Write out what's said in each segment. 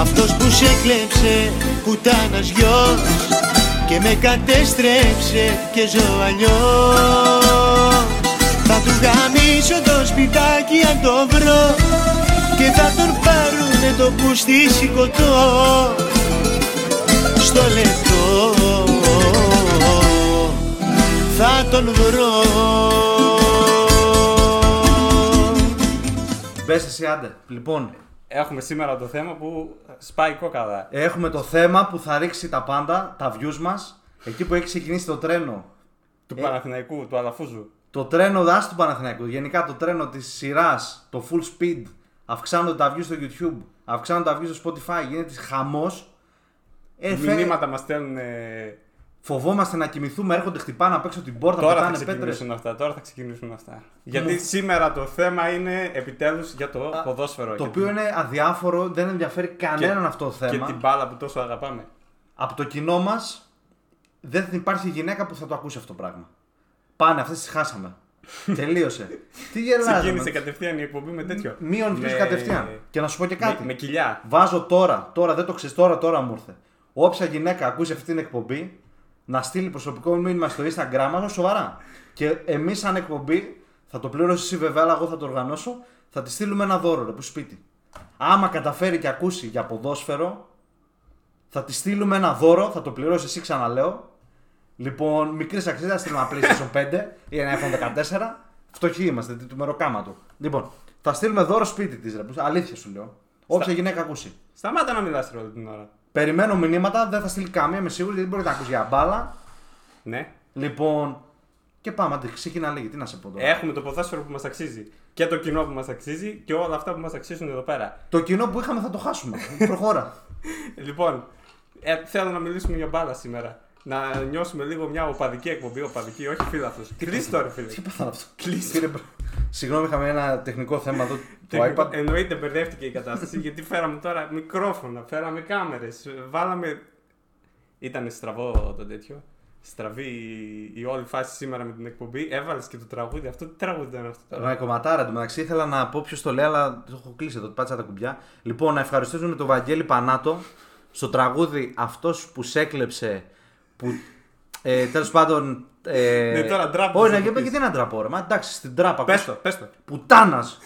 Αυτός που σε κλέψε κουτάνας γιος Και με κατέστρεψε και ζω αλλιώς. Θα τους γαμίσω το σπιτάκι αν το βρω Και θα τον πάρουνε το πούστη σηκωτό Στο λεπτό θα τον βρω. Μπες εσύ άντε. Λοιπόν, Έχουμε σήμερα το θέμα που σπάει κόκαλα. έχουμε το θέμα που θα ρίξει τα πάντα, τα views μας. Εκεί που έχει ξεκινήσει το τρένο. Του Ε. Παναθηναϊκού, του Αλαφούζου. Το τρένο δάση του Παναθηναϊκού. Γενικά το τρένο της σειράς, το full speed. Αυξάνονται τα views στο YouTube. Αυξάνονται τα views στο Spotify. Γίνεται χαμός. Ε, φε- Μηνύματα μας στέλνουν. ε, Φοβόμαστε να κοιμηθούμε, έρχονται χτυπάνε απ' έξω την πόρτα, Τώρα θα πετάνε πέτρες. ξεκινήσουν αυτά. Τώρα θα ξεκινήσουν αυτά. Γιατί σήμερα το θέμα είναι επιτέλους για το Α, ποδόσφαιρο. Το και οποίο την- είναι αδιάφορο, δεν ενδιαφέρει κανέναν αυτό το και θέμα. την μπάλα που τόσο αγαπάμε. Από το κοινό μας δεν θα υπάρχει γυναίκα που θα το ακούσει αυτό το πράγμα. Πάνε, αυτές τις χάσαμε. Τελείωσε. Τι Ξεκίνησε γελάζαμε. κατευθείαν η εκπομπή με τέτοιο. Μείον views Με- κατευθείαν. Και να σου πω και κάτι. Με, με κοιλιά. Βάζω τώρα, τώρα δεν το ξέρεις, τώρα, τώρα μου ήρθε. Όποια γυναίκα ακούσει αυτή την εκπομπή, να στείλει προσωπικό μήνυμα στο Instagram μα σοβαρά. Και εμείς, σαν εκπομπή, θα το πληρώσει εσύ βέβαια, αλλά εγώ θα το οργανώσω, θα τη στείλουμε ένα δώρο ρε, που σπίτι. Άμα καταφέρει και ακούσει για ποδόσφαιρο, θα τη στείλουμε ένα δώρο, θα το πληρώσει εσύ, ξαναλέω. Λοιπόν, μικρή αξία, θα στείλουμε ένα PlayStation 5 ή ένα iPhone 14. Φτωχοί είμαστε, του μεροκάμα του. Λοιπόν, θα στείλουμε δώρο σπίτι της, ρε. που- Αλήθεια σου λέω. Όποια γυναίκα ακούσει. Σταμάτα να μιλάς όλη την ώρα. Περιμένω μηνύματα, δεν θα στείλει καμία, είμαι σίγουρη, γιατί μπορεί να ακούσει για μπάλα. Ναι. Λοιπόν, και πάμε, άντε, ξεκινά λίγη, τι να σε πω τώρα. Έχουμε το ποδόσφαιρο που μας αξίζει. Και το κοινό που μας αξίζει και όλα αυτά που μας αξίζουν εδώ πέρα. Το κοινό που είχαμε θα το χάσουμε. Προχώρα. Λοιπόν, ε, θέλω να μιλήσουμε για μπάλα σήμερα. Να νιώσουμε λίγο μια οπαδική εκπομπή, οπαδική, όχι φίλαθο. Κλείσει το ρε φίλε. τι πάθανε αυτό. Κλείσει. Κύριε Προ- Συγγνώμη, είχαμε ένα τεχνικό θέμα εδώ. Το Τεχνικό- iPad. Εννοείται μπερδεύτηκε η κατάσταση γιατί φέραμε τώρα μικρόφωνα, φέραμε κάμερες, βάλαμε. Ήταν στραβό το τέτοιο. Στραβή η- η όλη φάση σήμερα με την εκπομπή. Έβαλες και το τραγούδι. Αυτό τι τραγούδι ήταν αυτό τώρα; Με κομματάρα του μεταξύ ήθελα να πω ποιος το λέει, αλλά το έχω κλείσει εδώ, πάτσα τα κουμπιά. Λοιπόν, να ευχαριστήσουμε τον Βαγγέλη Πανάτο στο τραγούδι Αυτός που σε έκλεψε. Που ε, τέλος πάντων. Ε, Ναι, τώρα ντράπη Όχι, θα να το γιατί πεις. γιατί να ντραπώ, ρε. Μα εντάξει, στην τράπα. Πες το, πες το. Πουτάνας!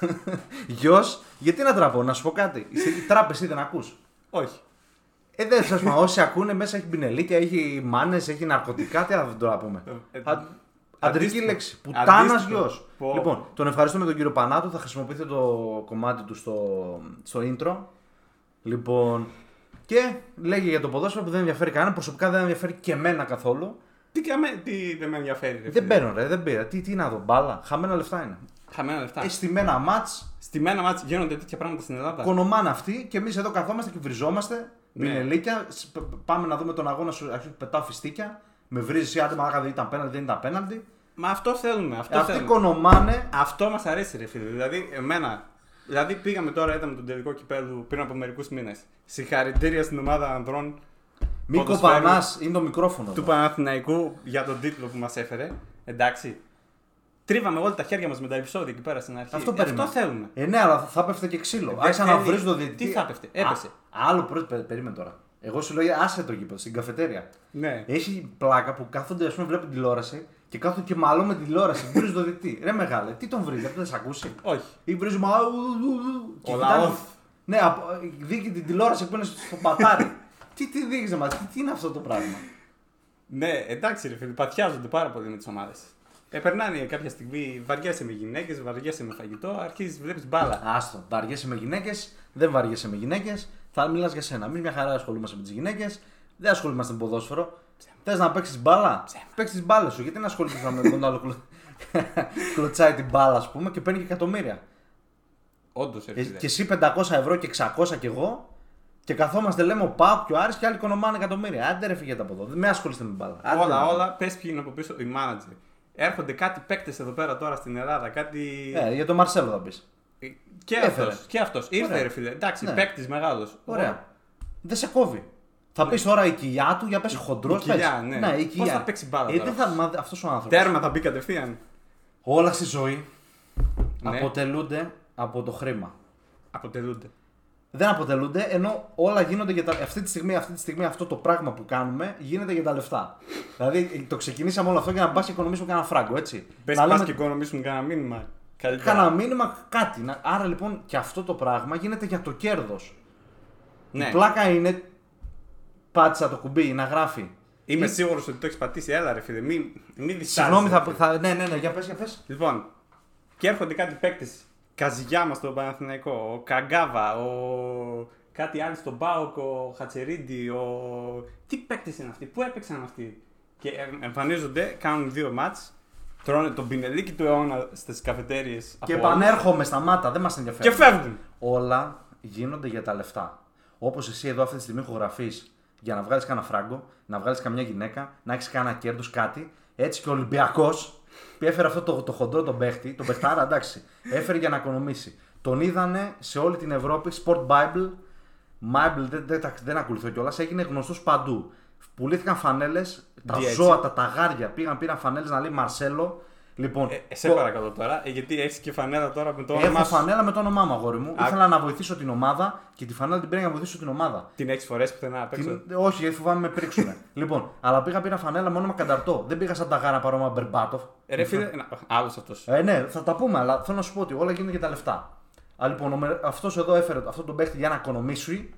Γιος, γιατί να τραπώ, να σου πω κάτι. Οι τράπες δεν ακούς; Όχι. Ε, δεν σας πω, όσοι ακούνε μέσα έχει πινελίκια, έχει μάνες, έχει ναρκωτικά, τι άλλο τώρα πούμε. Ε, ε, Α- Αντρική αντίστοιχο. λέξη. Πουτάνας Αντίστοιχο. γιος. Πω. Λοιπόν, τον ευχαριστούμε τον κύριο Πανάτο. Θα χρησιμοποιήσετε το κομμάτι του στο, στο intro. Λοιπόν, και λέγει για το ποδόσφαιρο που δεν ενδιαφέρει κανένα. Προσωπικά δεν ενδιαφέρει και εμένα καθόλου. Τι, καμε... τι δεν με ενδιαφέρει. Ρε, Δεν φίλε. παίρνω, ρε, δεν πήρα. Τι, τι να δω, μπάλα. Χαμένα λεφτά είναι. Χαμένα λεφτά. Ε, στημένα μάτς, Στη μένα μάτς γίνονται τέτοια πράγματα στην Ελλάδα. κονομάνε αυτοί και εμείς εδώ καθόμαστε και βριζόμαστε. Ναι. Πινελίκια. σ- π- π- Πάμε να δούμε τον αγώνα σου. Αρχίζει πετάω φιστίκια. Με βρίζεις άντε μαλάκα δεν ήταν πέναλτι, δεν ήταν πέναλτι. Μα αυτό θέλουμε. Αυτό Ε, Αυτοί θέλουμε. κονομάνε. Αυτό μας αρέσει, ρε φίλε. Δηλαδή, εμένα. Δηλαδή, πήγαμε τώρα, είδαμε τον τελικό κυπέλου πριν από μερικούς μήνες. Συγχαρητήρια στην ομάδα ανδρών Μη ποδοσφαίρου κοπανάς, είναι το μικρόφωνο. του εδώ. Παναθηναϊκού για τον τίτλο που μας έφερε. Εντάξει. Τρίβαμε όλα τα χέρια μας με τα επεισόδια εκεί πέρα στην αρχή. Αυτό Ε, περιμένω. αυτό θέλουμε. Ε, ναι, αλλά θα πέφτε και ξύλο. Δεν Άρχισα να θέλει. βρίζω το διαιτητή. Τι θα πέφτε, έπεσε. Α, άλλο πρώτο, πε- περίμενε τώρα. Εγώ σου λέω άσε το γήπεδο στην καφετέρια. Ναι. Έχει πλάκα που κάθονται, ας πούμε, βλέπουν τηλεόραση και κάθονται και μαλώ με τηλεόραση. Βρίζουν το διαιτητή. Ρε μεγάλε, τι τον βρίζει, αυτό δεν σε ακούσει; Όχι. Ή βρίζουν μα. ου, ου, ου, και Ο κοιτάνε- λαός. Ναι, από, δίκη την τηλεόραση που είναι στο πατάρι. τι τι δείχνεις μα, τι, τι είναι αυτό το πράγμα; Ναι, εντάξει, ρε φίλε, παθιάζονται πάρα πολύ με τις ομάδες. Ε, περνάνε κάποια στιγμή, βαριέσαι με γυναίκες, βαριέσαι με φαγητό, αρχίζεις, βλέπεις μπάλα. Άστο, βαριέσαι με γυναίκες, δεν βαριέσαι με γυναίκες. Θα μιλάς για σένα. Εμεί μια χαρά ασχολούμαστε με τις γυναίκες, δεν ασχολούμαστε με ποδόσφαιρο. Θες να παίξεις μπάλα, παίξεις τι μπάλες σου. Γιατί να ασχολείσαι με τον άλλο κλω... κλωτσάει την μπάλα, ας πούμε, και παίρνει και εκατομμύρια. Όντως, ρε Ε, φίλε. και εσύ 500 ευρώ και 600 κι εγώ, και καθόμαστε λέμε ο Πάουκ και ο Άρης και άλλοι οικονομάνε εκατομμύρια. Άντε ρε φύγετε από εδώ. Δεν με ασχολείστε με μπάλα. Άντε, όλα, ρε. όλα, πες ποιοι είναι από πίσω οι manager. Έρχονται κάτι παίκτες εδώ πέρα τώρα στην Ελλάδα, κάτι. Ε, για τον Μαρσέλο θα πεις. Ε, Και έφερε. αυτός. Και αυτός. Ήρθε, Ωραία. ρε φίλε. Εντάξει, Ναι. παίκτης μεγάλος. Ωραία. Δεν σε κόβει. Θα πεις τώρα η κοιλιά του για πες χοντρός. η κοιλιά, ναι. η Πώς κοιλιά. θα παίξει μπάλα Ε, τώρα δεν θα, μα, αυτός ο άνθρωπος. Τέρμα θα μπει κατευθείαν. Όλα στη ζωή Ναι. αποτελούνται από το χρήμα. Αποτελούνται. Δεν αποτελούνται, ενώ όλα γίνονται για τα. Αυτή τη στιγμή, αυτή τη στιγμή αυτό το πράγμα που κάνουμε γίνεται για τα λεφτά. δηλαδή το ξεκινήσαμε όλο αυτό για να πα και οικονομήσουμε κανένα φράγκο, έτσι. Πες να πας λέμε και οικονομήσουμε κανένα μήνυμα. Καλύτερα. κανένα μήνυμα, κάτι. Να- Άρα λοιπόν και αυτό το πράγμα γίνεται για το κέρδος. Ναι. Η πλάκα είναι. Πάτσα το κουμπί να γράφει. Είμαι Ή- σίγουρος ότι το έχεις πατήσει. Έλα, ρε φίλε, μην, μην διστάζεις, Συγγνώμη, ρε θα, φίλε. θα, ναι, ναι, ναι, για πες, για πες. Λοιπόν, και έρχονται κάτι παίκτες. Καζιγιάμα στον Παναθηναϊκό, ο Καγκάβα, ο. Κάτι άλλο στον Μπάουκ, ο Χατσερίντι, ο. Τι παίκτες είναι αυτοί, πού έπαιξαν αυτοί; Και εμ- εμφανίζονται, κάνουν δύο μάτς, τρώνε τον πινελίκι του αιώνα στις καφετέρειε. Και επανέρχομαι, σταμάτα, δεν μας ενδιαφέρει. Και φεύγουν. Όλα γίνονται για τα λεφτά. Όπως εσύ εδώ αυτή τη στιγμή ηχογραφείς για να βγάλεις κανένα φράγκο, να βγάλεις καμιά γυναίκα, να έχεις κανένα κέρδος, κάτι. Έτσι και ο Ολυμπιακός που έφερε αυτό το, το χοντρό τον παίχτη, τον παιχτάρα, εντάξει, έφερε για να οικονομήσει. Τον είδανε σε όλη την Ευρώπη, Sport Bible, Bible δεν, δεν, τα- δεν ακολουθώ κιόλας, έγινε γνωστός παντού. Πουλήθηκαν φανέλες, τα Τι έτσι; ζώα, τα ταγάρια πήγαν, πήραν φανέλες να λέει Μαρσέλο. Λοιπόν, Ε, ε, σε το- παρακαλώ τώρα, ε, γιατί έχεις και φανέλα τώρα με το Έχω όνομά σου. φανέλα με το όνομά μου, αγόρι μου. Α. Ήθελα να βοηθήσω την ομάδα και τη φανέλα την πήρα για να βοηθήσω την ομάδα. Την έχεις φορέσει πουθενά απ' έξω; Την... Όχι, γιατί φοβάμαι με πρίξουν. λοιπόν, αλλά πήγα πήρα φανέλα με όνομα Κανταρτό. Δεν πήγα σαν τα γάρα παρόμα Μπερμπάτοφ. Ε, Ρε φίλε, άλλος αυτός. Ε, ναι, θα τα πούμε, αλλά θέλω να σου πω ότι όλα γίνονται για τα λεφτά. Α, λοιπόν, αυτός εδώ έφερε αυτό τον παίχτη για να οικονομήσει,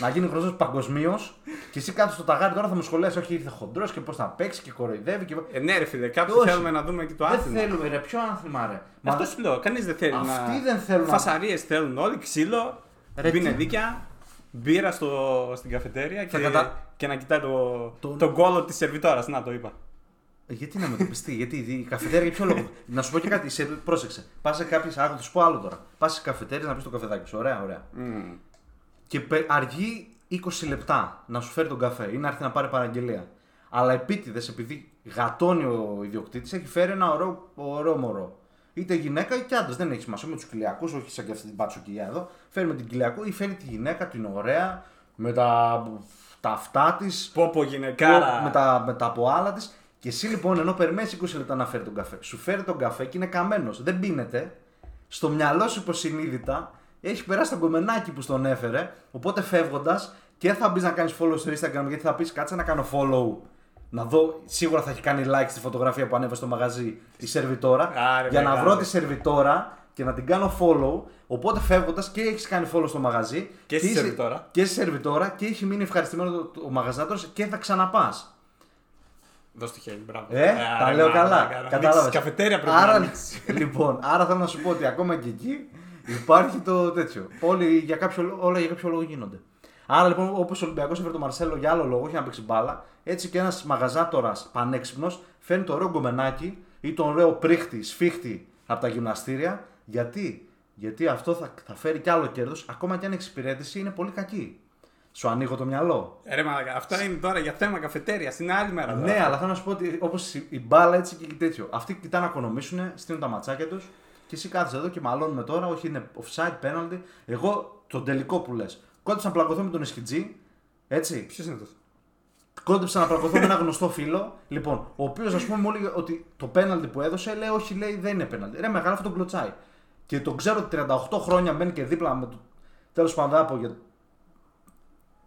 να γίνει γνωστός παγκοσμίως. και εσύ κάτω στο ταγάρι τώρα θα μου σχολιάσει, Όχι, ήρθε χοντρός και πώς θα παίξει και κοροϊδεύει. Και... Ε, ναι, ρε φίλε, κάποιοι Όχι. θέλουμε να δούμε και το δεν άθλημα. θέλουμε, ρε, ποιο άθλημα, ρε. Μα Αυτός σου λέω, κανείς δεν θέλει να. Αυτοί δεν θέλουν να- Φασαρίες θέλουν όλοι, ξύλο, Ρε, τι- βινεδίκια, μπύρα στο, στην καφετέρια και, κατα- και να κοιτάει το, Το- τον κόλο της σερβιτόρας. Να το είπα. Ε, Γιατί να με το πιστεί, γιατί η καφετέρια για ποιο λόγο; να σου πω και κάτι, σε, πρόσεξε. Πας σε κάποιες. Άκου, θα σου πω άλλο τώρα. Πας σε καφετέρια να πεις το καφεδάκι σου. Ωραία, ωραία. Μμμ. Και πε- αργεί 20 λεπτά να σου φέρει τον καφέ ή να έρθει να πάρει παραγγελία. Αλλά επίτηδες, επειδή γατώνει ο ιδιοκτήτης, έχει φέρει ένα ωραίο, ωραίο μωρό. Είτε γυναίκα είτε άντρας. Δεν έχει σημασία με τους κοιλιακούς, όχι σαν και αυτή την πατσοκυλιά εδώ. Φέρνει με την κοιλιακού ή φέρνει τη γυναίκα, την ωραία, με τα, τα αυτά της, Πόπο γυναικάρα. με τα, με τα από άλλα της. Και εσύ λοιπόν, ενώ περιμένεις 20 λεπτά να φέρει τον καφέ, σου φέρει τον καφέ και είναι καμένος. Δεν πίνεται. Στο μυαλό σου υποσυνείδητα έχει περάσει τον κομμενάκι που στον έφερε. Οπότε φεύγοντας και θα μπεις να κάνεις follow στο Instagram γιατί θα πεις κάτσε να κάνω follow. Να δω, σίγουρα θα έχει κάνει like στη φωτογραφία που ανέβασε στο μαγαζί η σερβιτόρα. Άρε, για να μεγάλε. βρω τη σερβιτόρα και να την κάνω follow. Οπότε φεύγοντας και έχεις κάνει follow στο μαγαζί. Και στη είσαι- σερβιτόρα. Και στη σερβιτόρα και έχει μείνει ευχαριστημένο το- το- ο μαγαζάτορο και θα ξαναπάς. Δώσ' το χέρι, μπράβο. Ε, τα Άρα, λέω να- καλά. να- να ανοίξεις Κατάλαβες. Καφετέρια πρέπει άρα, να ανοίξεις. Λοιπόν, άρα θέλω να σου πω ότι ακόμα και εκεί υπάρχει το τέτοιο. Όλοι για κάποιο, λό- όλα για κάποιο λόγο γίνονται. Άρα λοιπόν, όπως ο Ολυμπιακός έφερε τον Μαρσέλο για άλλο λόγο, όχι να παίξει μπάλα, έτσι και ένας μαγαζάτορας πανέξυπνος φέρνει το ωραίο γκομενάκι ή τον ωραίο πρίχτη, σφίχτη από τα γυμναστήρια. Γιατί, Γιατί αυτό θα, θα φέρει κι άλλο κέρδος, ακόμα και αν η εξυπηρέτηση είναι πολύ κακή. Σου ανοίγω το μυαλό. Ε, Ρε, μαλάκα, αυτά είναι τώρα για θέμα καφετέρια. Είναι άλλη μέρα. τώρα. Ναι, αλλά θέλω να σου πω ότι όπως η μπάλα έτσι και τέτοιο. Αυτοί κοιτάνε να οικονομήσουν, στείλουν τα ματσάκια τους και εσύ κάθεσαι εδώ και μαλώνουμε τώρα. Όχι, είναι offside, penalty. Εγώ τον τελικό που λες. Κόντεψα να πλακωθώ με τον Ισχυτζή. Έτσι. Ποιος είναι αυτός; Κόντεψα να πλακωθώ με ένα γνωστό φίλο. Λοιπόν, ο οποίος ας πούμε μου έλεγε ότι το penalty που έδωσε λέει όχι, λέει δεν είναι penalty. Ρε, μεγάλο αυτό τον κλωτσάει. Και το ξέρω ότι 38 χρόνια μπαίνει και δίπλα με το. Τέλος πάντων, δεν θα πω για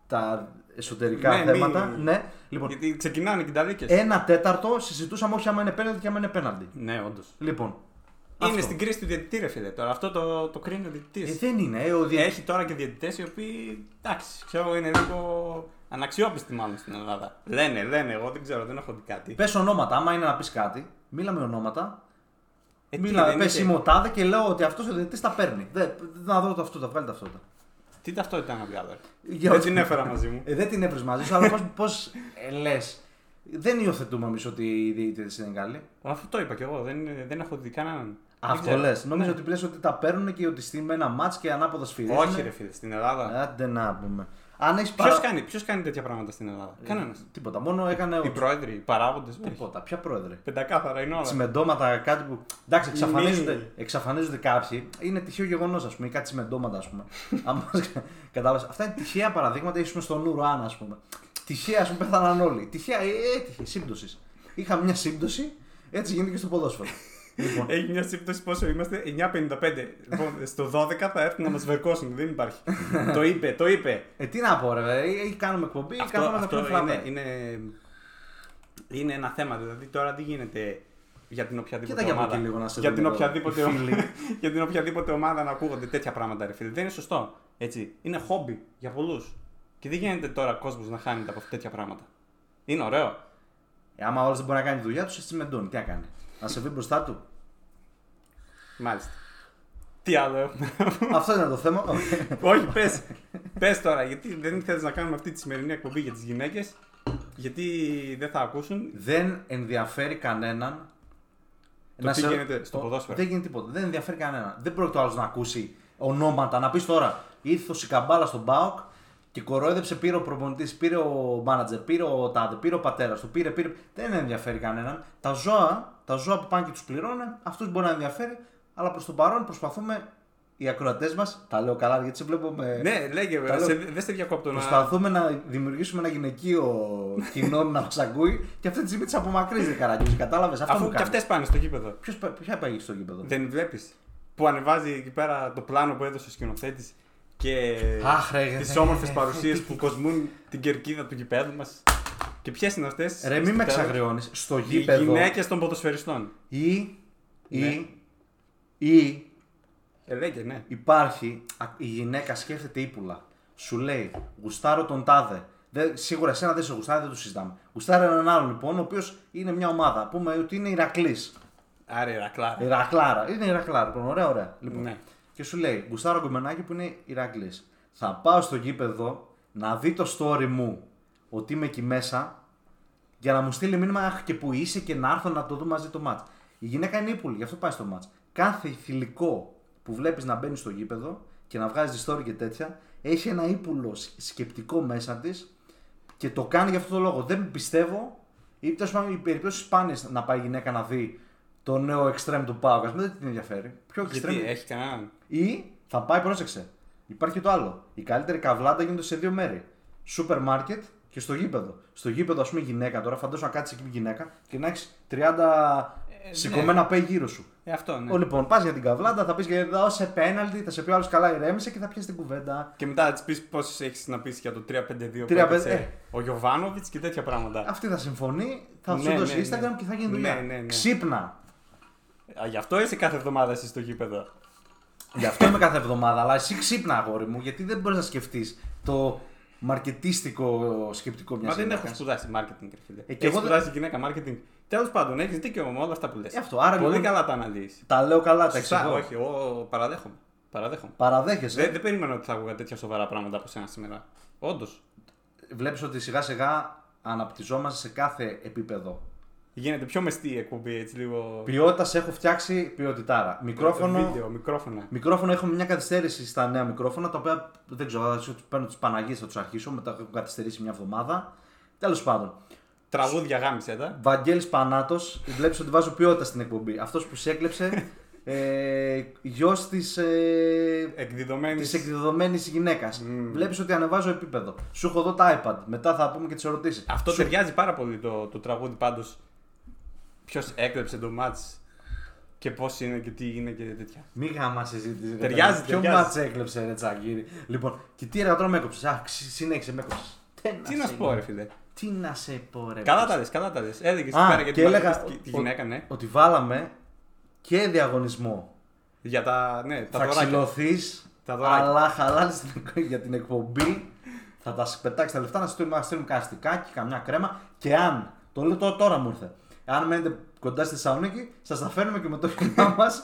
τα εσωτερικά Ναι, μην- θέματα. Ναι, λοιπόν, Γιατί ξεκινάνε και τα δίκες. ένα τέταρτο συζητούσαμε όχι άμα είναι πέναλτι και άμα είναι πέναλτι. Ναι, όντως. Λοιπόν. Είναι αυτό. στην κρίση του διαιτητή, ρε φίλε. Τώρα αυτό το, το κρίνει ο διαιτητής. Ε, δεν είναι. Ε, ο δι... Έχει τώρα και διαιτητές οι οποίοι εντάξει, ξέρω εγώ, είναι λίγο αναξιόπιστοι μάλλον στην Ελλάδα. Λένε, λένε, εγώ δεν ξέρω, δεν έχω δει κάτι. Πες ονόματα. Άμα είναι να πεις κάτι, μίλα με ονόματα. Ε, τι, μίλα, δεν πες είχε- είμαι ο τάδε και λέω ότι αυτός ο διαιτητής τα παίρνει. Δεν, να δω το αυτό, βγάλει τα αυτό. Τι ταυτότητα να βγάλω. ρε. Για Δεν ό,τι- την έφερα μαζί μου. Ε, δεν την έβρι μαζί σου, αλλά πώ ε, λες. Δεν υιοθετούμε εμείς ότι οι διαιτητές είναι Γάλλοι. Αυτό το είπα κι εγώ, δεν, είναι- δεν έχω δει κανέναν. Δεν Αυτό ξέρω. λες. Νόμιζα Ναι. ότι πλέον ότι τα παίρνουν και ότι στη με ένα μάτς και ανάποδα σφυρίζουν. Όχι, ρε φίλε, στην Ελλάδα. Άντε να πούμε. Αν έχεις Ποιος κάνει, ποιος κάνει τέτοια πράγματα στην Ελλάδα; Κανένας. Τίποτα. Μόνο έκανε. Οι ο... πρόεδροι, οι παράγοντες. Τίποτα. Ποια πρόεδρε; Πεντακάθαρα είναι όλα. τσιμεντώματα, κάτι που. Εντάξει, Η εξαφανίζονται, μήνυ. εξαφανίζονται κάποιοι. Είναι τυχαίο γεγονός, ας πούμε, ή κάτι τσιμεντώματα, ας πούμε. Αν κατάλαβες. Αυτά είναι τυχαία παραδείγματα, ίσως στον Ουράν, ας πούμε. Τυχαία, ας πούμε, πέθαναν όλοι. Τυχαία, ε, έτυχε, σύμπτωσης. Είχαμε μια σύμπτωση, έτσι γίνεται και στο ποδόσφαιρο. Λοιπόν. Έχει μια σύμπτωση πόσο είμαστε; 9.55. Λοιπόν, στο 12 θα έρθουν να μας βερκώσουν. Δεν υπάρχει. το είπε, το είπε. Ε, τι να πω, ρε, βέβαια, ή κάνουμε εκπομπή ή Αυτό, καθόμαστε να αυτό πούμε είναι, φραπέ. είναι, είναι ένα θέμα. Δηλαδή τώρα τι γίνεται για την οποιαδήποτε Κοίτα και από ομάδα; εκεί λίγο να σε για, δούμε την εδώ, οποιαδήποτε, οι φίλοι. για την οποιαδήποτε ομάδα να ακούγονται τέτοια πράγματα, ρε φίλε. Δεν είναι σωστό. Έτσι. Είναι χόμπι για πολλούς. Και δεν γίνεται τώρα κόσμος να χάνεται από τέτοια πράγματα. Είναι ωραίο. Ε, άμα όλο δεν μπορεί να κάνει τη δουλειά τους, έτσι μεντώνει. Τι να κάνει. Να σε βρει μπροστά του. Μάλιστα. Τι άλλο έχουμε. Αυτό ήταν το θέμα. Όχι, πες. Πες τώρα, γιατί δεν θέλεις να κάνουμε αυτή τη σημερινή εκπομπή για τις γυναίκες. Γιατί δεν θα ακούσουν. δεν ενδιαφέρει κανέναν. Το τι γίνεται στο Ο- ποδόσφαιρο. Δεν γίνεται τίποτα. Δεν ενδιαφέρει κανέναν. Δεν πρόκειται ο άλλος να ακούσει ονόματα. Να πεις τώρα, ήρθε ο Σικαμπάλα στον Μπάουκ και κορόιδεψε, πήρε ο προπονητής, πήρε ο μάνατζερ, πήρε ο τάδε, πήρε ο πατέρας του, πήρε, πήρε. Δεν ενδιαφέρει κανέναν. Τα ζώα, τα ζώα που πάνε και τους πληρώνουν, αυτούς μπορεί να ενδιαφέρει, αλλά προς το παρόν προσπαθούμε οι ακροατές μας, τα λέω καλά γιατί σε βλέπω με. Ναι, λέγε, Τα λέω. σε, δεν σε διακόπτω να. Προσπαθούμε να δημιουργήσουμε ένα γυναικείο κοινό να μας ακούει και αυτή τη στιγμή τις απομακρύνει καράκι. Κατάλαβες; Αυτό Αφού μου και κάνεις. αυτές πάνε στο γήπεδο. Ποιος, πα- ποια πάει στο γήπεδο; Δεν βλέπεις; Που ανεβάζει εκεί πέρα το πλάνο που έδωσε ο σκηνοθέτης και Αχ, ρε, τις ρε, όμορφες ρε, παρουσίες ρε, που κοσμούν την κερκίδα του γηπέδου μας. Και ποιες είναι αυτές; Ρε, μην με εξαγριώνει. Στο Οι γήπεδο. γυναίκες των ποδοσφαιριστών. Ή. Ναι. Ή. Ή. Ε, λέγε, ναι. Υπάρχει. α, Η γυναίκα σκέφτεται ύπουλα. Σου λέει, γουστάρω τον τάδε. Δεν, σίγουρα εσένα δεν σε γουστάρει, δεν το συζητάμε. Γουστάρει έναν άλλον λοιπόν, ο οποίος είναι μια ομάδα. Πούμε ότι είναι Ηρακλής. Άρε, ρακλάρα. Ηρακλάρα. Είναι Ηρακλάρα. Λοιπόν, ωραία, ωραία. Λοιπόν, Ναι. Και σου λέει, Γουστάρο κομμενάκι που είναι Ηρακλής. Θα πάω στο γήπεδο να δει το story μου ότι είμαι εκεί μέσα για να μου στείλει μήνυμα αχ και που είσαι και να έρθω να το δω μαζί το μάτς. Η γυναίκα είναι ύπουλη, γι' αυτό πάει στο μάτς. Κάθε θηλυκό που βλέπεις να μπαίνει στο γήπεδο και να βγάζει story και τέτοια, έχει ένα ύπουλο σ- σκεπτικό μέσα της και το κάνει για αυτό το λόγο. Δεν πιστεύω, ή τέλος πάντων οι περιπτώσεις σπάνιες να πάει η γυναίκα να δει το νέο extreme του Πάου. Α πούμε, δεν την ενδιαφέρει. Ποιο extreme. Γιατί έχει κανέναν. Ή θα πάει, πρόσεξε. Υπάρχει και το άλλο. Η καλύτερη καβλάντα γίνονται σε δύο μέρη. Σούπερ μάρκετ και στο γήπεδο. Στο γήπεδο, ας πούμε, γυναίκα τώρα, φαντάζομαι να κάτσεις εκεί γυναίκα και να έχεις 30 ναι. σηκωμένα πέ γύρω σου. Ε, αυτό, ναι. Ο, λοιπόν, πας για την καβλάντα, θα πεις και εδώ σε πέναλτι, θα σε πει ο άλλος καλά ηρέμησε και θα πιάσει την κουβέντα. Και μετά θα της πεις πόσες έχεις να πεις για το 3-5-2 που 3-5, έπαιξε ε. ο Γιωβάνοβιτς και τέτοια πράγματα. Αυτή θα συμφωνεί, θα Ναι, σου δώσει ναι, Instagram ναι. και θα γίνει δουλειά. Ναι, ναι, ναι. Ξύπνα. Α, Γι' αυτό είσαι κάθε εβδομάδα εσύ στο γήπεδο. Γι' αυτό είμαι κάθε εβδομάδα, αλλά εσύ ξύπνα, αγόρι μου, γιατί δεν μπορείς να σκεφτείς το μαρκετίστικο σκεπτικό μιας Μα δεν έχω σπουδάσει marketing, ρε φίλε. Ε, και Έχεις εγώ δεν- σπουδάσει γυναίκα marketing. Τέλος πάντων, έχεις δίκιο με όλα αυτά που λες. Ε, αυτό, άρα, Πολύ λοιπόν, καλά τα αναλύεις. Τα λέω καλά, τα Σωστά, εξηγώ. όχι, εγώ παραδέχομαι. παραδέχομαι. Παραδέχεσαι. Δεν, δεν περίμενα ότι θα άκουγα τέτοια σοβαρά πράγματα από σένα σήμερα. Όντως. Βλέπεις ότι σιγά σιγά αναπτυσσόμαστε σε κάθε επίπεδο. Γίνεται πιο μεστή η εκπομπή, έτσι λίγο. Ποιότητας σε έχω φτιάξει ποιοτητάρα. Μικρόφωνο, Βίντεο, μικρόφωνα. μικρόφωνο έχουμε μια καθυστέρηση στα νέα μικρόφωνα τα οποία δεν ξέρω, θα τους παίρνω τις Παναγίες, θα τους αρχίσω. Μετά έχω καθυστερήσει μια εβδομάδα. Τέλος πάντων. Τραγούδια γάμισε τα. Βαγγέλης Πανάτος, βλέπεις ότι βάζω ποιότητα στην εκπομπή. Αυτός που σε έκλεψε, ε, γιος της ε, Εκδεδομένη. της εκδεδομένη γυναίκας. Μμμ. Βλέπεις ότι ανεβάζω επίπεδο. Σου έχω εδώ τα iPad. Μετά θα πούμε και τις ερωτήσεις. Αυτό Σου... ταιριάζει πάρα πολύ το, το τραγούδι πάντως. Ποιος έκλεψε το μάτς και πώς είναι και τι είναι και τέτοια. Μη γάμα συζήτηση. ρε Ταιριάζει, παιδί. Ποιο ταιριάζει. μάτς έκλεψε, ρε τσακίρι. Λοιπόν, και τι έργα τώρα με έκοψες. Α, ξυ- συνέχισε, με έκοψες. Τι να σου πω, ρε φίλε. Τι να σε πω, ρε. Καλά τα λες, καλά τα λες. Έλεγε εκεί Α, πέρα για και την έλεγα μαγνητική- τη ο- γυναίκα, ναι. Ότι βάλαμε και διαγωνισμό. Για τα, ναι, τα θα δωράκια. ξυλωθείς, Τα δωράκια. αλλά χαλάλη για την εκπομπή. Θα τα πετάξεις τα λεφτά να στείλουμε, να στείλουμε κανένα στικάκι, καμιά κρέμα. Και αν, το λέω τώρα, τώρα μου ήρθε. Αν μένετε κοντά στη Θεσσαλονίκη, σας τα φέρνουμε και με το χειρά μας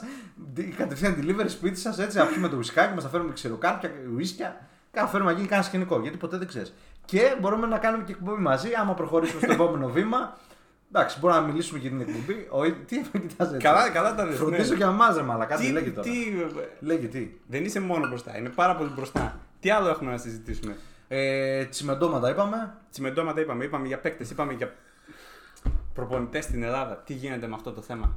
κατευθείαν delivery σπίτι σας έτσι, να πιούμε το ουισκάκι, μας τα φέρνουμε ξηροκάρπια, ουίσκια. Κάνα φέρουμε να γίνει κανένα σκηνικό, γιατί ποτέ δεν ξέρεις. Και μπορούμε να κάνουμε και εκπομπή μαζί, άμα προχωρήσουμε στο επόμενο βήμα. Εντάξει, μπορούμε να μιλήσουμε για την εκπομπή. Ο, τι με κοιτάς έτσι; Καλά, καλά τα λες. Φροντίζω και αμάζεμα, αλλά κάτι τι, λέγει τώρα. τι, Λέγει τι; δεν είσαι μόνο μπροστά, είναι πάρα πολύ μπροστά. Τι άλλο έχουμε να συζητήσουμε; Ε, τσιμεντώματα είπαμε. Τσιμεντώματα είπαμε, είπαμε για παίκτες, είπαμε για προπονητές στην Ελλάδα. Τι γίνεται με αυτό το θέμα;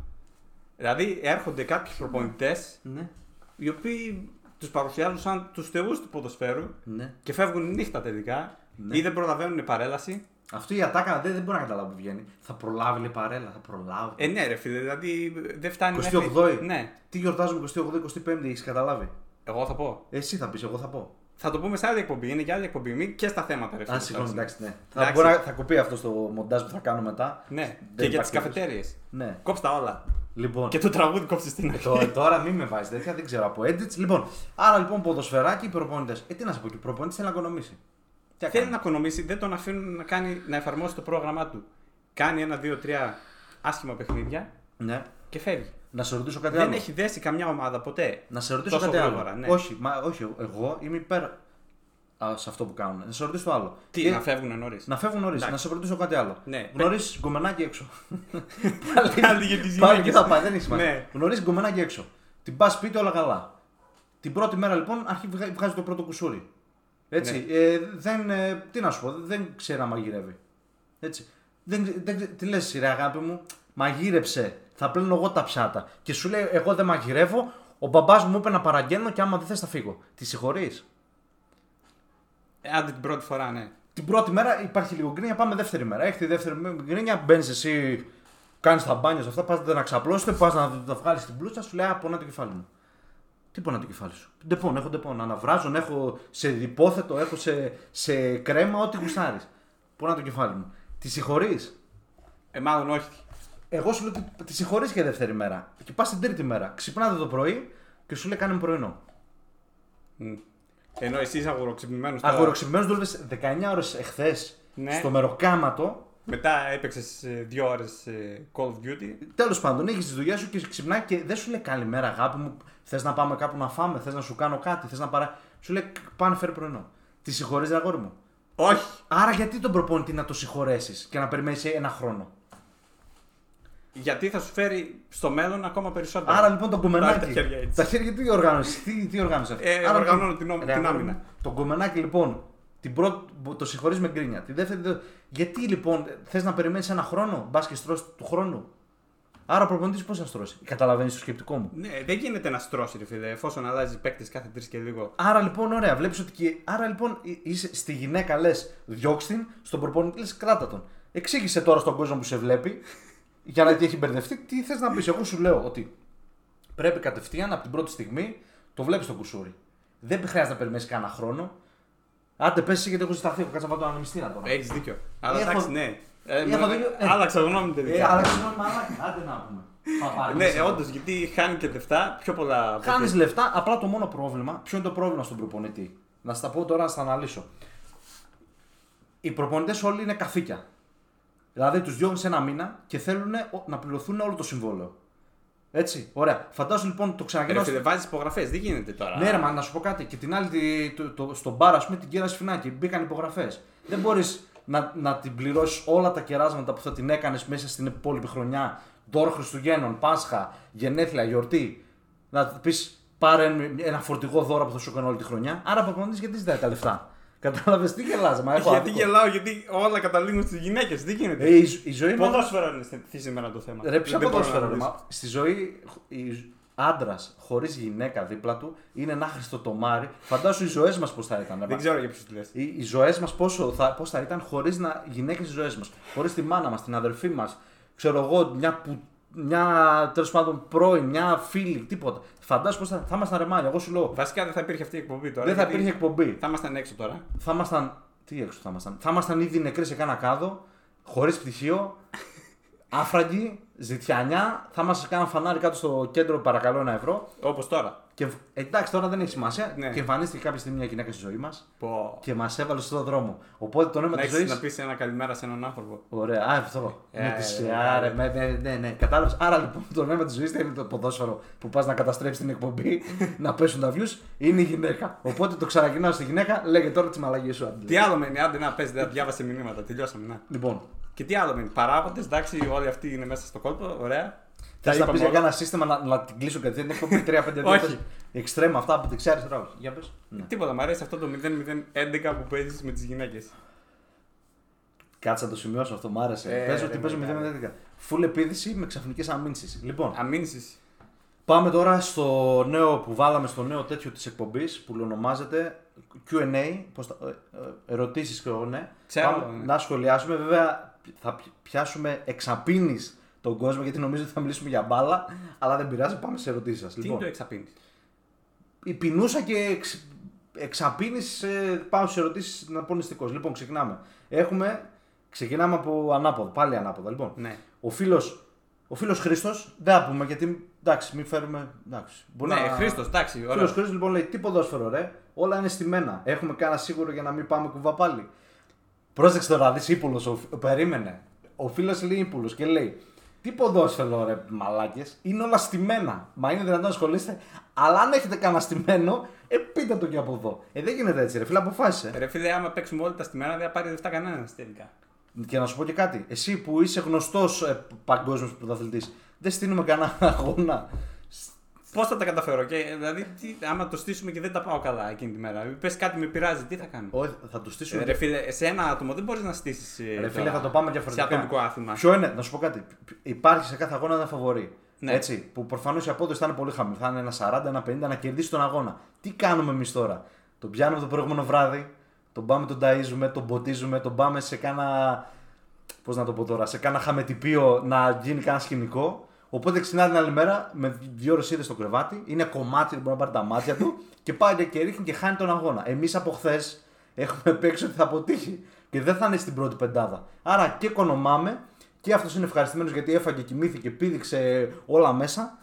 Δηλαδή έρχονται κάποιοι προπονητές Ναι. οι οποίοι τους παρουσιάζουν σαν τους θεούς του ποδοσφαίρου ναι. και φεύγουν νύχτα τελικά Ναι. ή δεν προλαβαίνουν παρέλαση Αυτό η ατάκα δεν, δεν μπορεί να καταλάβει που βγαίνει. Θα προλάβει, λέει παρέλα, θα προλάβει. Ε, ναι, ρε φίλε, δηλαδή δεν φτάνει 28η. Ναι, Τι γιορτάζουμε 28η-25η, έχεις καταλάβει; εγώ θα πω. Εσύ θα πεις, εγώ θα πω. Θα το πούμε σε άλλη εκπομπή. Είναι και άλλη εκπομπή. Μην και στα θέματα, ρε φίλε. Α, συγγνώμη, τώρα. εντάξει, ναι. Θα, Εντάξει. μπορεί να, θα κοπεί αυτό στο μοντάζ που θα κάνω μετά. Ναι, Δεν και για τις υπάρχει καφετέρειε. Ναι. Κόψτε τα όλα. Λοιπόν. Και το τραγούδι κόψτε στην αρχή. Τώρα, τώρα μην με βάζεις τέτοια, δεν ξέρω από edits. Λοιπόν, άρα λοιπόν ποδοσφαιράκι, προπονητές. Ε, τι να σου πω, και ο προπονητής θέλει να οικονομήσει. Τι Θέλει να να οικονομήσει, δεν τον αφήνουν να, κάνει, να εφαρμόσει το πρόγραμμά του. Κάνει ένα, δύο, τρία άσχημα παιχνίδια Ναι. και φεύγει. Να σε ρωτήσω κάτι Δεν άλλο. έχει δέσει καμιά ομάδα ποτέ. Να σε ρωτήσω τόσο κάτι άλλο. γρήγορα, ναι. Όχι, μα, όχι, εγώ είμαι υπέρ α, σε αυτό που κάνουν. Να σε ρωτήσω το άλλο. Τι, Και- να φεύγουν νωρίς. να φεύγουν νωρίς. Εντάξει. Να σε ρωτήσω κάτι άλλο. Ναι. Γνωρίζει γκομενάκι έξω. Πάλι για τις Πάλι γυναίκες. και θα πάει, δεν έχει σημασία. Ναι. Γνωρίζει γκομενάκι έξω. Την πας σπίτι όλα καλά. Την πρώτη μέρα λοιπόν αρχι- βγα- βγάζει το πρώτο κουσούρι. Έτσι. Ναι. Ε, δεν, ε, τι να σου πω, δεν ξέρει να μαγειρεύει. Έτσι. Δεν, δεν, τι λες ρε αγάπη μου, μαγείρεψε. Θα πλένω εγώ τα πιάτα. Και σου λέει, Εγώ δεν μαγειρεύω. Ο μπαμπάς μου είπε να παραγγέλνω και άμα δεν θες θα φύγω. Τη συγχωρείς; Ε, Άντε την πρώτη φορά, ναι. Την πρώτη μέρα υπάρχει λίγο γκρίνια, πάμε δεύτερη μέρα. Έχει τη δεύτερη μέρα γκρίνια, μπαίνεις εσύ, κάνεις τα μπάνια σε αυτά, πας να ξαπλώσετε, πας να τα βγάλεις την πλούτσα, σου λέει Α, πονά το κεφάλι μου. Τι πονά το κεφάλι σου; Ντεπών, έχω ντεπών. Αναβράζων, έχω σε υπόθετο, έχω σε, σε κρέμα, ό,τι γουστάρεις. Πονά το κεφάλι μου. Τη συγχωρείς; Ε, μάλλον όχι. Εγώ σου λέω ότι τη συγχωρείς και δεύτερη μέρα. Και πας την τρίτη μέρα. Ξυπνάτε το πρωί και σου λέει κάνε μου πρωινό. Μμ. Ενώ εσύ είσαι αγουροξυπνημένος. Αγουροξυπνημένο δούλευε 19 ώρες εχθές Ναι. στο μεροκάματο Μετά έπαιξες δύο ώρες Call of Duty. Τέλος πάντων, έχεις τη δουλειά σου και ξυπνάει και δεν σου λέει καλημέρα, αγάπη μου. Θες να πάμε κάπου να φάμε, θες να σου κάνω κάτι, θες να παρά. Σου λέει πάνε φέρει πρωινό. Τη συγχωρείς, αγόρι μου; Όχι. Άρα γιατί τον προπονητή να το συγχωρέσεις και να περιμένεις ένα χρόνο; Γιατί θα σου φέρει στο μέλλον ακόμα περισσότερο. Άρα λοιπόν τον κομμενάκι. Τα χέρια έτσι. Τα χέρια τι οργάνωση, τι, τι οργάνωση αυτή. Ε, Άρα, οργανώνω λοιπόν, την ό- ρε, την αγόρι άμυνα. μου, Τον κομμενάκι λοιπόν, την πρώτη, το συγχωρείς με γκρίνια. Τη δεύτερη, δεν- γιατί λοιπόν θες να περιμένεις ένα χρόνο, μπας και στρώσει του χρόνου. Άρα ο προπονητής πώς θα στρώσει; Καταλαβαίνεις το σκεπτικό μου. Ναι, δεν γίνεται να στρώσει, ρε φίλε, εφόσον αλλάζει παίκτες κάθε τρεις και λίγο. Άρα λοιπόν, ωραία, βλέπεις ότι. Και... Άρα λοιπόν, εί- είσαι στη γυναίκα λες, διώξ την, στον προπονητή λες, κράτα τον. Εξήγησε τώρα στον κόσμο που σε βλέπει, για να τι έχει μπερδευτεί, τι θες να πεις. Εγώ σου λέω ότι πρέπει κατευθείαν από την πρώτη στιγμή το βλέπεις το κουσούρι. Δεν χρειάζεται να περιμένεις κανένα χρόνο. Άντε, πες γιατί έχω ζηταθεί, έχω κάτσει να βάλω τον ανεμιστήρα τώρα. Έχεις δίκιο. Αλλά Έχω- εντάξει, ναι. Ε, Έχω με- δίκιο. Ε. Άλλαξα γνώμη Ε, τελικά. αλλά συγγνώμη, μαλάκα, άντε να πούμε. Παπάρι, Ναι, μέσα. όντως, γιατί χάνει και λεφτά πιο πολλά. από Χάνεις ότι- λεφτά, απλά το μόνο πρόβλημα. Ποιο είναι το πρόβλημα στον προπονητή; Να στα πω τώρα, να στα αναλύσω. Οι προπονητές όλοι είναι καθήκια. Δηλαδή τους διώχνεις ένα μήνα και θέλουν να πληρωθούν όλο το συμβόλαιο. Έτσι, ωραία. Φαντάζομαι λοιπόν το Ρε ξαναγεννώ. φίλε, βάζεις υπογραφές, δεν γίνεται τώρα. Ναι, ρε, μα να σου πω κάτι. Και την άλλη, τη- το, το, στον μπαρ, ας πούμε, την κέρα σφινάκι. Μπήκαν υπογραφές. Δεν μπορείς να, να την πληρώσεις όλα τα κεράσματα που θα την έκανες μέσα στην υπόλοιπη χρονιά. Δώρο Χριστουγέννων, Πάσχα, γενέθλια, γιορτή. Να πεις πάρε ένα φορτηγό δώρο που θα σου έκανε όλη τη χρονιά. Άρα προπονητής γιατί ζητάει τα λεφτά; Κατάλαβες τι γελάζει, μα έχω γιατί άδικο. γελάω, γιατί όλα καταλήγουν στις γυναίκες. Δεν γίνεται; Ε, η, η ζωή μας- Ποδόσφαιρο είναι στη- σήμερα το θέμα; Ρε, ποια Δεν μπορώ ποδόσφαιρο, να ρε, βρεις. μα στη ζωή άντρας χωρίς γυναίκα δίπλα του είναι ένα άχρηστο τομάρι. Φαντάσου οι ζωές μας πώς θα ήταν. ρε, Δεν ξέρω για ποιου του λες. Οι, οι ζωές μας πόσο θα, πώς θα ήταν χωρίς να γυναίκες στι ζωές μας. Χωρίς τη μάνα μας, την αδερφή μας, ξέρω εγώ, μια, που, μια τέλος πάντων πρώην, μια φίλη, τίποτα. Φαντάσου πώ θα, θα ήμασταν ρεμάλια. Εγώ σου λέω, Βασικά δεν θα υπήρχε αυτή η εκπομπή τώρα. δεν θα γιατί υπήρχε εκπομπή. Θα ήμασταν έξω τώρα. Θα ήμασταν. Τι έξω θα ήμασταν. Θα ήμασταν ήδη νεκροί σε κάνα κάδο, χωρίς πτυχίο, άφραγγοι, ζητιανιά. Θα ήμασταν σε κάνα φανάρι κάτω στο κέντρο, παρακαλώ ένα ευρώ. Όπως τώρα. Και, εντάξει, τώρα δεν έχει σημασία. Ναι. Και εμφανίστηκε κάποια στιγμή μια γυναίκα στη ζωή μας Πω. και μας έβαλε στον δρόμο. Οπότε το νόημα Να της έχεις ζωή. να πει ένα καλημέρα σε έναν άνθρωπο. Ωραία, α, αυτό. Ε, με τις, ε, άρα, ε, με, ναι, ναι, ναι, κατάλαβες. Άρα λοιπόν το νόημα της ζωής δεν είναι το ποδόσφαιρο που πας να καταστρέψεις την εκπομπή, να πέσουν τα views, είναι η γυναίκα. Οπότε το ξαναγυρνάω στη γυναίκα, λέγε τώρα τι μαλαγίε σου αντί. Τι άλλο μένει, άντε να πες, δεν διάβασε μηνύματα, τελειώσαμε. Να. Λοιπόν, Και τι άλλο μένει, παράγοντες, εντάξει, όλοι αυτοί είναι μέσα στο κόλπο, ωραία. Θες να είπαμε πεις για όλα. κάνα σύστημα να, να την κλείσω γιατί δεν έχω πει 3-5 Όχι. Εξτρέμα αυτά από δεξιά αριστερά. όχι. Για πες. Ναι. Τίποτα, μου αρέσει αυτό το 0-0-11 που παίζεις με τις γυναίκες. Κάτσε να το σημειώσω αυτό, μου άρεσε. Ε, Πες ρε, ότι παίζω μεγάλε. 0-10. Φουλ επίδυση με ξαφνικές αμήνσεις. Λοιπόν, Αμήνσεις. Πάμε τώρα στο νέο που βάλαμε στο νέο τέτοιο της εκπομπής που ονομάζεται QA, πώς τα- ε, ερωτήσεις και ναι. Ξέρω, Πάμε ναι. να σχολιάσουμε. Βέβαια θα πι- πιάσουμε εξαπίνει τον κόσμο γιατί νομίζω ότι θα μιλήσουμε για μπάλα. Αλλά δεν πειράζει, πάμε σε ερωτήσεις σας. Τι είναι Λοιπόν, το εξαπίνεις; η πεινούσα και εξ, εξαπίνεις ε, πάω σε ερωτήσεις να πω νηστικός. Λοιπόν, ξεκινάμε. Έχουμε, ξεκινάμε από ανάποδο, πάλι ανάποδα. Λοιπόν, Ναι. ο φίλος ο φίλος Χρήστος, δεν θα πούμε γιατί. Εντάξει, μην φέρουμε. Εντάξει, μπορεί Ναι, να- Χρήστος, εντάξει, Ο ωραία. φίλος Χρήστος λοιπόν λέει: Τι ποδόσφαιρο, ρε. Όλα είναι στημένα. Έχουμε κάνα σίγουρο για να μην πάμε κουβά πάλι. Πρόσεξε τώρα, δεις ύπουλο. Περίμενε. Ο φίλος λέει ύπουλο και λέει: Τι ποδόσφαιρο, ρε μαλάκες. Είναι όλα στημένα. Μα είναι δυνατόν να ασχολείστε. Αλλά αν έχετε κανένα στημένο, ε, πείτε το και από εδώ. Ε, δεν γίνεται έτσι, ρε φίλε, αποφάσισε. Ρε φίλε, άμα παίξουμε όλοι τα στημένα δεν θα πάρει λεφτά κανένας τελικά. Και να σου πω και κάτι. Εσύ που είσαι γνωστός ε, παγκόσμιος πρωταθλητής, δεν στείλουμε κανένα αγώνα. Πώς θα τα καταφέρω, και, δηλαδή, τι, άμα το στήσουμε και δεν τα πάω καλά εκείνη τη μέρα. Πες κάτι με πειράζει, τι θα κάνω; Όχι, θα το στήσουμε. Ε, ρε φίλε, σε ένα άτομο δεν μπορείς να στήσεις. Ρε φίλε, θα το πάμε διαφορετικά. Σε ατομικό άθλημα. Ποιο είναι, να σου πω κάτι. Υπάρχει σε κάθε αγώνα ένα φαβορή. Ναι. Έτσι, που προφανώς η απόδοση θα είναι πολύ χαμηλή. Θα είναι ένα 40, ένα 50 να κερδίσει τον αγώνα. Τι κάνουμε εμείς τώρα; Τον πιάνουμε το προηγούμενο βράδυ, τον πάμε, τον ταΐζουμε, τον ποτίζουμε, τον πάμε σε κάνα. Πώς να το πω τώρα, σε κάνα χαμετυπίο να γίνει κάνα σκηνικό. Οπότε ξυπνάει την άλλη μέρα με δύο ρωσίδε στο κρεβάτι, είναι κομμάτι που μπορεί να πάρει τα μάτια του και πάει και ρίχνει και χάνει τον αγώνα. Εμείς από χθες έχουμε παίξει ότι θα αποτύχει και δεν θα είναι στην πρώτη πεντάδα. Άρα και οικονομάμε και αυτός είναι ευχαριστημένος γιατί έφαγε, κοιμήθηκε, πήδηξε όλα μέσα.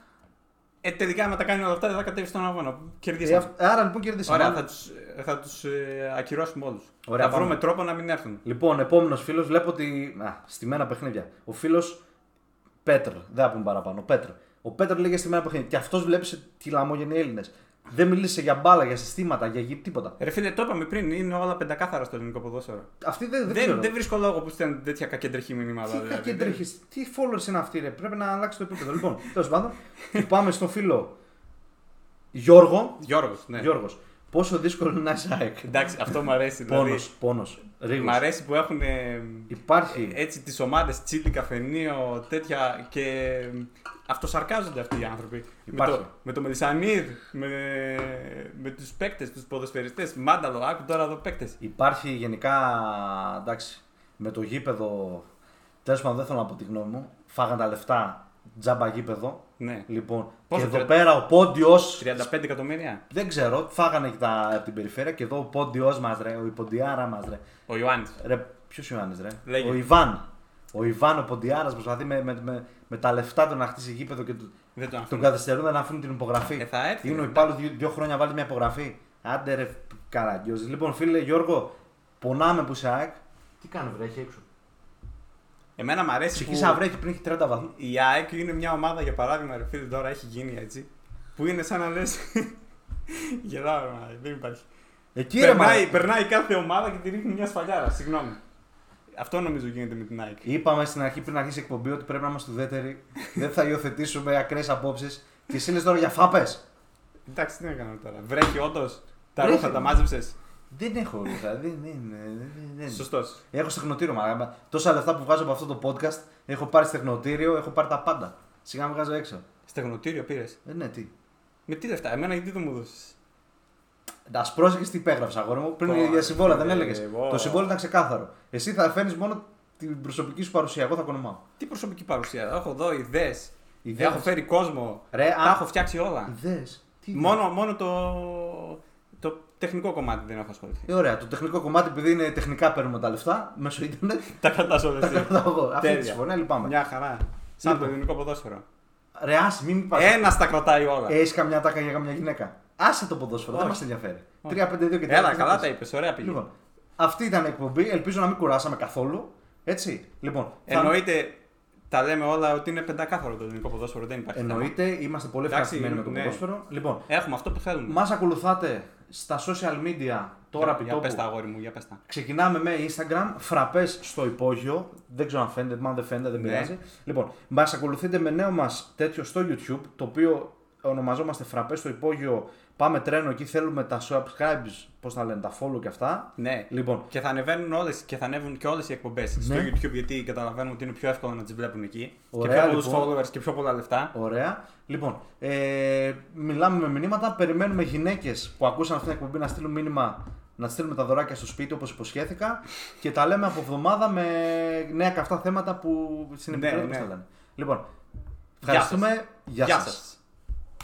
Ε, τελικά, άμα τα κάνει όλα αυτά, δεν θα κατέβει στον αγώνα. Ε, Κερδίσαμε. αυ- άρα λοιπόν κερδίσαμε. Ωραία, θα τους θα τους, ε, ακυρώσουμε όλους. Ωραία, θα βρούμε πάμε. τρόπο να μην έρθουν. Λοιπόν, επόμενος φίλος, βλέπω ότι. Α, στη μένα παιχνίδια. Ο φίλος Πέτρ, δεν θα πούμε παραπάνω. Πέτρ. Ο Πέτρ λέγε στη μένα παιχνίδια. Και αυτός βλέπεις τι λαμόγενοι Έλληνες. Δεν μίλησε για μπάλα, για συστήματα, για γη, τίποτα. Ρε φίλε, το είπαμε πριν, είναι όλα πεντακάθαρα στο ελληνικό ποδόσφαιρο. Αυτή δεν, δεν, Δεν, ξέρω. δεν βρίσκω λόγο που στέλνουν τέτοια κακεντρεχή μηνύματα. Τι δηλαδή. κακεντρέχεις, τι followers είναι αυτοί, ρε; Πρέπει να αλλάξει το επίπεδο. λοιπόν, τέλος πάντων, πάμε στον φίλο Γιώργο. Γιώργος, ναι. Γιώργος. Πόσο δύσκολο είναι να είσαι ΑΕΚ. Εντάξει, αυτό μου αρέσει. Δηλαδή, Πόνος, πόνος, ρίγος. Μ' αρέσει που έχουν ε, Υπάρχει. έτσι τις ομάδες τσίλι, καφενείο, τέτοια και αυτοσαρκάζονται αυτοί οι άνθρωποι. Με Υπάρχει. το, με το Μελισανίδ, με, με τους παίκτες, τους ποδοσφαιριστές, Μάνταλο, άκου τώρα εδώ παίκτες. Υπάρχει γενικά, εντάξει, με το γήπεδο, τέλος πάντων δεν θέλω να πω τη γνώμη μου, φάγαν τα λεφτά, τζάμπα γήπεδο. Ναι. Λοιπόν, Πόσο, και εδώ 30? πέρα ο Πόντιος, 35 εκατομμύρια; δεν ξέρω, φάγανε και τα, από την περιφέρεια και εδώ ο Πόντιος μας ρε, ο Ιπποντιάρα μας ρε. Ο Ιωάννης. Ρε, ποιος Ιωάννης ρε, Λέγε. ο Ιβάν. Ο Ιβάν ο Ποντιάρας προσπαθεί με, με, με, με τα λεφτά του να χτίσει γήπεδο και του, Δεν τον τον αφήνω. καθυστερούν να αφήνουν την υπογραφή. Ε, θα έρθει. Είναι ο ρε. υπάλληλο δύο, δύο χρόνια βάλει μια υπογραφή. Άντε ρε, καραγκιόζη. Λοιπόν, φίλε Γιώργο, πονάμε που είσαι ΑΕΚ. Τι κάνει, βρέχει έξω. Εμένα μου αρέσει Ψυχή σαν που βρέχει πριν έχει 30 βαθμού. η ΑΕΚ είναι μια ομάδα, για παράδειγμα, ρε φίλε, τώρα έχει γίνει έτσι, που είναι σαν να λες... Γελάω, ρε, μαλάκα, δεν υπάρχει. Εκεί ρε, Περνάει, μα. περνάει κάθε ομάδα και τη ρίχνει μια σφαλιάρα. Συγγνώμη. Αυτό νομίζω γίνεται με την ΑΕΚ. Είπαμε στην αρχή πριν αρχίσει η εκπομπή ότι πρέπει να είμαστε ουδέτεροι. δεν θα υιοθετήσουμε ακραίες απόψεις. Και εσύ λες τώρα για φάπες. Εντάξει, τι να κάνω τώρα. Βρέχει όντως. Τα Βρέχει. ρούχα τα μάζεψες. Δεν έχω ρούχα. Δεν, δεν, δεν, δεν. Σωστός. Έχω στεγνοτήριο, μα. Τόσα λεφτά που βγάζω από αυτό το podcast. Έχω πάρει στεγνοτήριο, έχω πάρει τα πάντα. Σιγά με βγάζω έξω. Στεγνοτήριο πήρες; Ε, ναι, τι. Με τι λεφτά, εμένα γιατί το μου δώσεις; Να πρόσεχε τι υπέγραψα, αγόρι μου. Πριν Πω, για συμβόλαια δεν ρε, έλεγες. εγώ. Το συμβόλαιο ήταν ξεκάθαρο. Εσύ θα φέρνεις μόνο την προσωπική σου παρουσία. Εγώ θα κονομάω. Τι προσωπική παρουσία. Έχω εδώ ιδέες. Ιδέες. Έχω φέρει κόσμο. Ρε, Τα α- έχω φτιάξει όλα. Ιδέες. Τι Μόνο, μόνο το, το τεχνικό κομμάτι δεν έχω ασχοληθεί. Ε, ωραία. Το τεχνικό κομμάτι, επειδή είναι τεχνικά παίρνουμε τα λεφτά μέσω ίντερνετ. Τα κρατάς όλα τα εσύ. κρατάω εγώ. Αυτή Τέλεια. τη συμφωνία λυπάμαι. Μια χαρά. Σαν το Λοιπόν. ελληνικό ποδόσφαιρο. Ρε, άσε, μην μην πας. Ένας τα κρατάει όλα. Έχεις καμιά τάκα για καμιά γυναίκα. Άσε το ποδόσφαιρο, δεν Όχι. μας ενδιαφέρει. Όχι. 3-5-2 και 3 Έλα, καλά τα είπες. Ωραία πήγε. Λοιπόν, αυτή ήταν η εκπομπή. Ελπίζω να μην κουράσαμε καθόλου. Έτσι. Λοιπόν, θα- Εννοείται, τα λέμε όλα ότι είναι πεντακάθαρο το ελληνικό ποδόσφαιρο. Δεν υπάρχει. θέμα. Εννοείται, είμαστε πολύ Εντάξει, ευχαριστημένοι με το ναι. ποδόσφαιρο. Λοιπόν, Έχουμε αυτό που θέλουμε. μας ακολουθάτε στα social media τώρα για, για πες τα επιτόπου. αγόρι μου, για πες τα. Ξεκινάμε με Instagram, φραπές στο υπόγειο. Δεν ξέρω αν φαίνεται, μάλλον δεν φαίνεται, δεν Ναι. πειράζει. Λοιπόν, μας ακολουθείτε με νέο μας τέτοιο στο YouTube, το οποίο ονομαζόμαστε φραπές στο υπόγειο Πάμε τρένο εκεί, θέλουμε τα subscribes, πώς να λένε, τα follow και αυτά. Ναι. Λοιπόν, Και θα ανεβαίνουν όλες, και θα ανέβουν και όλες οι εκπομπές στο Ναι. YouTube γιατί καταλαβαίνουμε ότι είναι πιο εύκολο να τις βλέπουν εκεί. Ωραία, και πιο πολλούς λοιπόν. followers και πιο πολλά λεφτά. Ωραία. Λοιπόν, ε, μιλάμε με μηνύματα. Περιμένουμε γυναίκες που ακούσαν αυτή την εκπομπή να στείλουν μήνυμα να στείλουμε τα δωράκια στο σπίτι όπως υποσχέθηκα. και τα λέμε από εβδομάδα με νέα καυτά θέματα που στην Ναι, επικαιρότητα ναι. θα λένε. Λοιπόν, Γεια ευχαριστούμε. Γεια σας.